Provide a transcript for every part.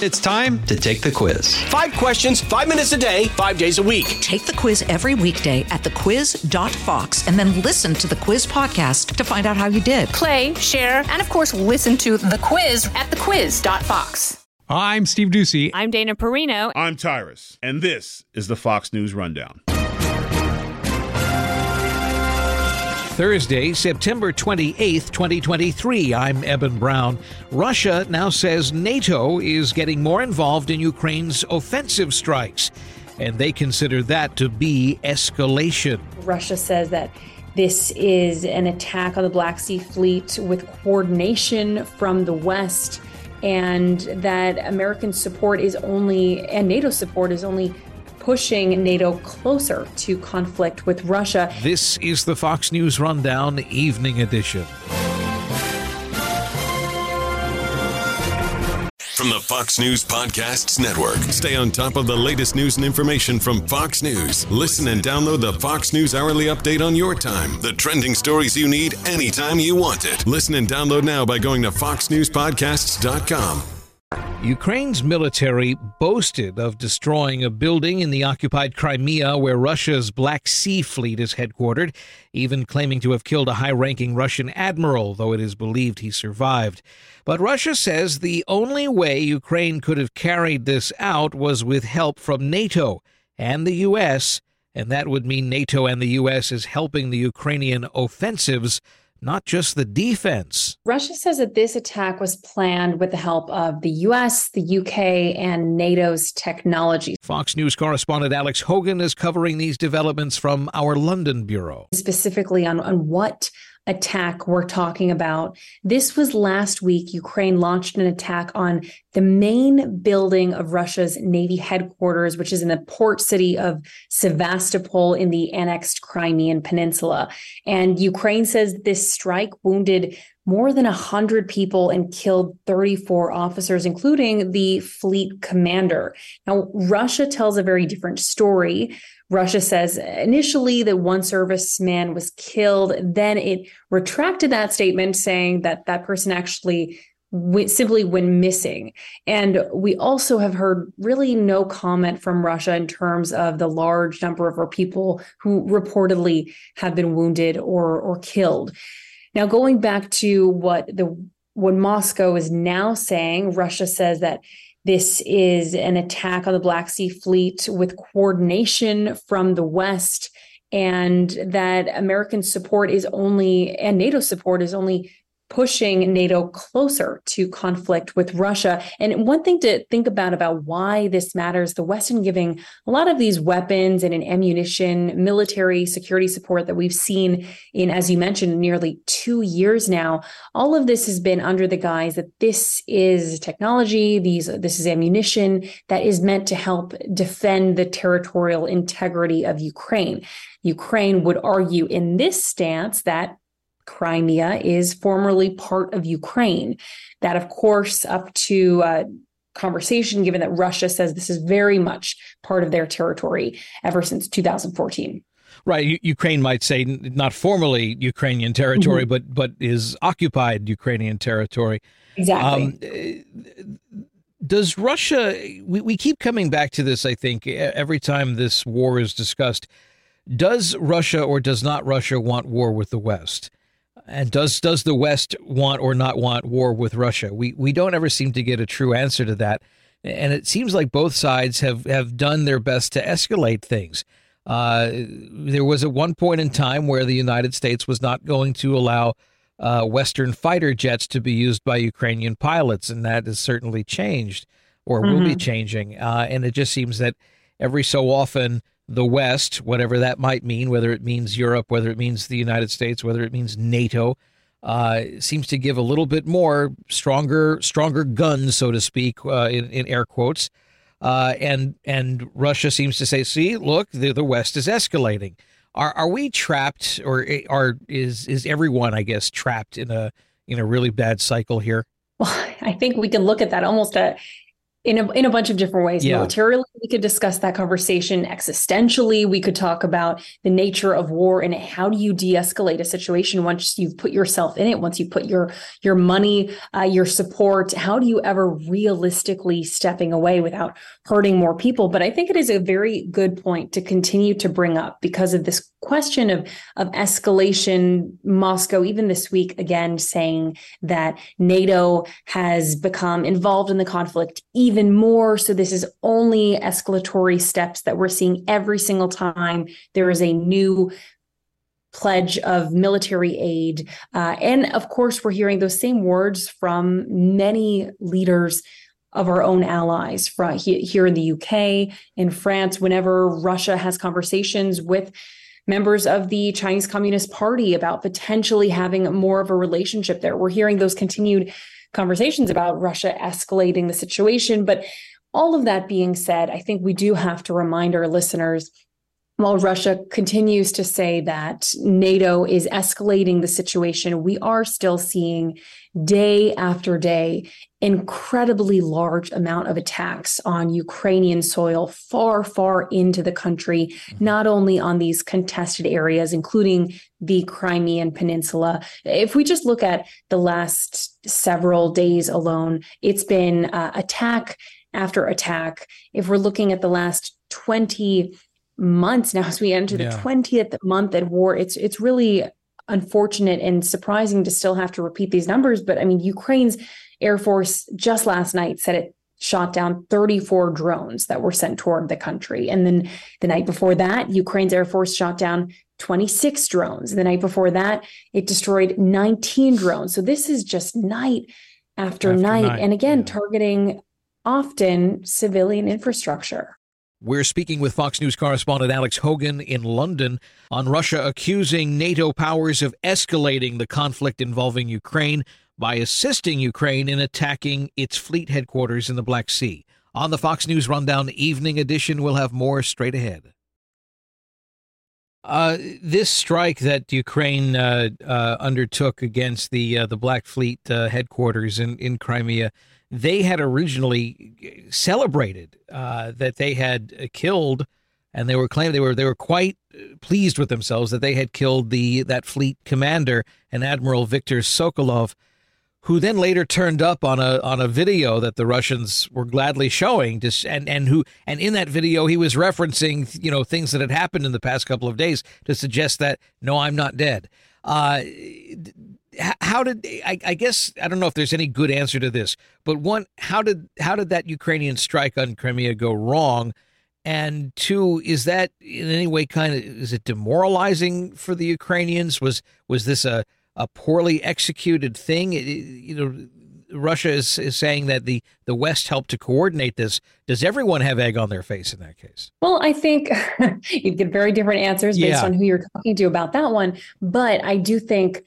It's time to take the quiz. Five questions, five minutes a day, five days a week. Take the quiz every weekday at thequiz.fox and then listen to the quiz podcast to find out how you did. Play, share, and of course, listen to the quiz at thequiz.fox. I'm Steve Doocy. I'm Dana Perino. I'm Tyrus, and this is the Fox News Rundown. Thursday, September 28, 2023. I'm Eben Brown. Russia now says NATO is getting more involved in Ukraine's offensive strikes, and they consider that to be escalation. Russia says that this is an attack on the Black Sea Fleet with coordination from the West, and that American support is only, and NATO support is only pushing NATO closer to conflict with Russia. This is the Fox News Rundown Evening Edition. From the Fox News Podcasts Network. Stay on top of the latest news and information from Fox News. Listen and download the Fox News Hourly Update on your time. The trending stories you need anytime you want it. Listen and download now by going to foxnewspodcasts.com. Ukraine's military boasted of destroying a building in the occupied Crimea where Russia's Black Sea Fleet is headquartered, even claiming to have killed a high ranking Russian admiral, though it is believed he survived. But Russia says the only way Ukraine could have carried this out was with help from NATO and the U.S., and that would mean NATO and the U.S. is helping the Ukrainian offensives not just the defense. Russia says that this attack was planned with the help of the US, the UK, and NATO's technology. Fox News correspondent Alex Hogan is covering these developments from our London bureau. Specifically on, on what attack we're talking about. This was last week. Ukraine launched an attack on the main building of Russia's Navy headquarters, which is in the port city of Sevastopol in the annexed Crimean Peninsula. And Ukraine says this strike wounded more than 100 people and killed 34 officers, including the fleet commander. Now, Russia tells a very different story. Russia says initially that one serviceman was killed. Then it retracted that statement, saying that that person actually simply went missing. And we also have heard really no comment from Russia in terms of the large number of people who reportedly have been wounded or or killed. Now, going back to what the what Moscow is now saying, Russia says that this is an attack on the Black Sea Fleet with coordination from the West, and that American support is only, and NATO support is only pushing NATO closer to conflict with Russia. And one thing to think about about why this matters, the Western giving a lot of these weapons and ammunition, military security support that we've seen in, as you mentioned, nearly two years now. All of this has been under the guise that this is technology, these this is ammunition that is meant to help defend the territorial integrity of Ukraine. Ukraine would argue in this stance that Crimea is formerly part of Ukraine. That, of course, up to uh, conversation, given that Russia says this is very much part of their territory ever since 2014. Right, Ukraine might say not formally Ukrainian territory, mm-hmm. but but is occupied Ukrainian territory. Exactly. Um, does Russia? We, we keep coming back to this. I think every time this war is discussed, does Russia or does not Russia want war with the West? And does does the West want or not want war with Russia? We we don't ever seem to get a true answer to that, and it seems like both sides have have done their best to escalate things. Uh, there was at one point in time where the United States was not going to allow uh, Western fighter jets to be used by Ukrainian pilots, and that has certainly changed or mm-hmm. will be mm-hmm. changing. Uh, and it just seems that every so often the West, whatever that might mean, whether it means Europe, whether it means the United States, whether it means NATO, uh, seems to give a little bit more stronger, stronger guns, so to speak, uh, in, in, air quotes. Uh, and and Russia seems to say, "See, look, the, the West is escalating." Are are we trapped, or are is is everyone, I guess, trapped in a in a really bad cycle here? Well, I think we can look at that almost a in a, in a bunch of different ways. Yeah. Militarily, we could discuss that conversation. Existentially, we could talk about the nature of war and how do you de-escalate a situation once you've put yourself in it, once you put your your money, uh, your support. How do you ever realistically stepping away without hurting more people? But I think it is a very good point to continue to bring up because of this question of of escalation. Moscow, even this week, again saying that NATO has become involved in the conflict even more. So this is only escalatory steps that we're seeing every single time there is a new pledge of military aid. Uh, and of course, we're hearing those same words from many leaders of our own allies from here in the UK, in France, whenever Russia has conversations with members of the Chinese Communist Party about potentially having more of a relationship there. We're hearing those continued conversations about Russia escalating the situation. But all of that being said, I think we do have to remind our listeners while Russia continues to say that NATO is escalating the situation, we are still seeing day after day incredibly large amount of attacks on Ukrainian soil far far into the country mm-hmm. not only on these contested areas including the Crimean peninsula if we just look at the last several days alone it's been uh, attack after attack if we're looking at the last 20 months now as we enter yeah. the 20th month at war it's it's really unfortunate and surprising to still have to repeat these numbers but i mean ukraine's air force just last night said it shot down 34 drones that were sent toward the country and then the night before that ukraine's air force shot down 26 drones the night before that it destroyed 19 drones so this is just night after, after night. night. and again yeah. targeting often civilian infrastructure we're speaking with Fox News correspondent Alex Hogan in London on Russia accusing NATO powers of escalating the conflict involving Ukraine by assisting Ukraine in attacking its fleet headquarters in the Black Sea. On the Fox News Rundown Evening Edition, we'll have more straight ahead. Uh, this strike that Ukraine uh, uh, undertook against the uh, the Black Fleet uh, headquarters in, in Crimea they had originally celebrated uh, that they had uh, killed, and they were claiming they were they were quite uh, pleased with themselves that they had killed the that fleet commander and Admiral Viktor Sokolov, who then later turned up on a on a video that the Russians were gladly showing, to, and and who and in that video he was referencing you know things that had happened in the past couple of days to suggest that no, I'm not dead. Uh, how did I, I, guess I don't know if there's any good answer to this, but one, how did how did that Ukrainian strike on Crimea go wrong? And two, is that in any way kind of is it demoralizing for the Ukrainians? Was was this a a poorly executed thing? It, you know, Russia is, is saying that the, the West helped to coordinate this. Does everyone have egg on their face in that case? Well, I think you'd get very different answers based yeah. on who you're talking to about that one. But I do think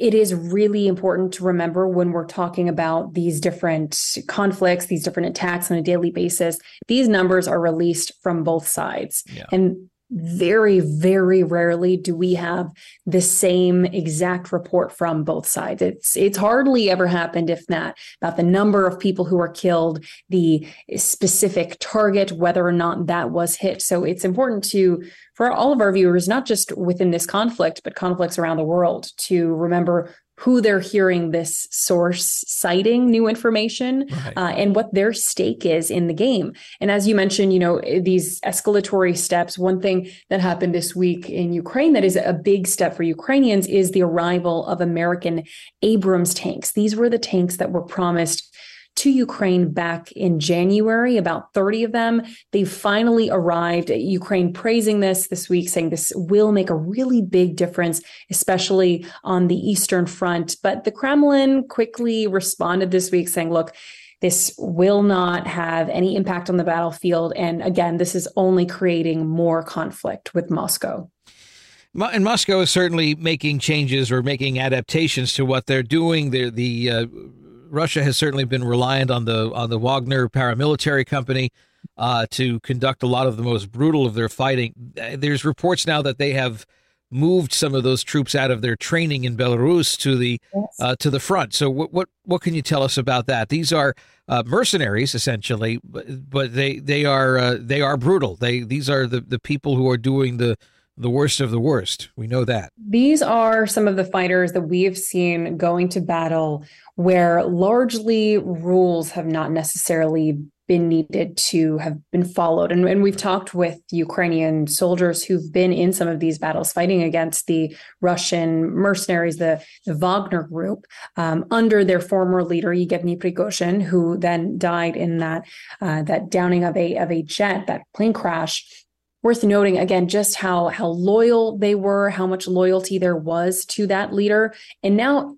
it is really important to remember when we're talking about these different conflicts, these different attacks on a daily basis, these numbers are released from both sides. Yeah. And very very rarely do we have the same exact report from both sides. It's it's hardly ever happened if not about the number of people who are killed the specific target whether or not that was hit. So it's important to for all of our viewers not just within this conflict but conflicts around the world to remember who they're hearing this source citing new information right. uh, and what their stake is in the game. And as you mentioned, you know, these escalatory steps, one thing that happened this week in Ukraine that is a big step for Ukrainians is the arrival of American Abrams tanks. These were the tanks that were promised to Ukraine back in January, about 30 of them. They finally arrived. At Ukraine praising this this week, saying this will make a really big difference, especially on the Eastern Front. But the Kremlin quickly responded this week, saying, look, this will not have any impact on the battlefield. And again, this is only creating more conflict with Moscow. And Moscow is certainly making changes or making adaptations to what they're doing. They're, the uh, Russia has certainly been reliant on the on the Wagner paramilitary company uh, to conduct a lot of the most brutal of their fighting. There's reports now that they have moved some of those troops out of their training in Belarus to the yes. uh, to the front. So what what what can you tell us about that? These are uh, mercenaries essentially, but, but they they are uh, they are brutal. They these are the the people who are doing the the worst of the worst. We know that. These are some of the fighters that we have seen going to battle where largely rules have not necessarily been needed to have been followed. And, and, we've talked with Ukrainian soldiers who've been in some of these battles fighting against the Russian mercenaries, the, the Wagner group, um, under their former leader, Yevgeny Prigozhin, who then died in that, uh, that downing of a, of a jet, that plane crash worth noting again just how how loyal they were how much loyalty there was to that leader and now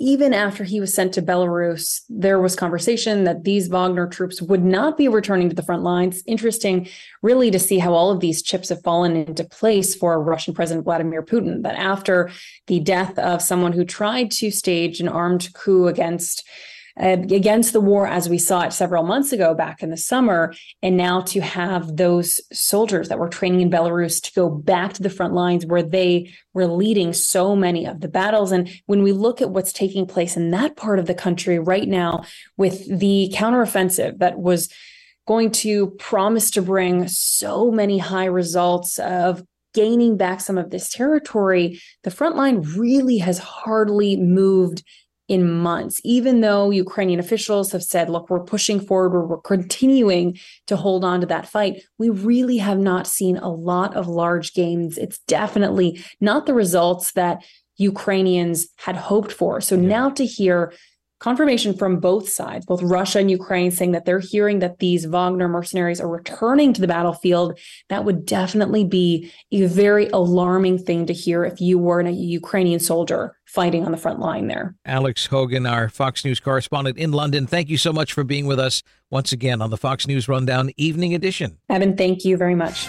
even after he was sent to Belarus, there was conversation that these Wagner troops would not be returning to the front lines. Interesting, really, to see how all of these chips have fallen into place for Russian President Vladimir Putin. That after the death of someone who tried to stage an armed coup against uh, against the war as we saw it several months ago back in the summer. And now to have those soldiers that were training in Belarus to go back to the front lines where they were leading so many of the battles. And when we look at what's taking place in that part of the country right now with the counteroffensive that was going to promise to bring so many high results of gaining back some of this territory, the front line really has hardly moved in months, even though Ukrainian officials have said, look, we're pushing forward, we're, continuing to hold on to that fight. We really have not seen a lot of large gains. It's definitely not the results that Ukrainians had hoped for. So yeah. now to hear confirmation from both sides, both Russia and Ukraine, saying that they're hearing that these Wagner mercenaries are returning to the battlefield, that would definitely be a very alarming thing to hear if you were a Ukrainian soldier fighting on the front line there. Alex Hogan, our Fox News correspondent in London, thank you so much for being with us once again on the Fox News Rundown Evening Edition. Eben, thank you very much.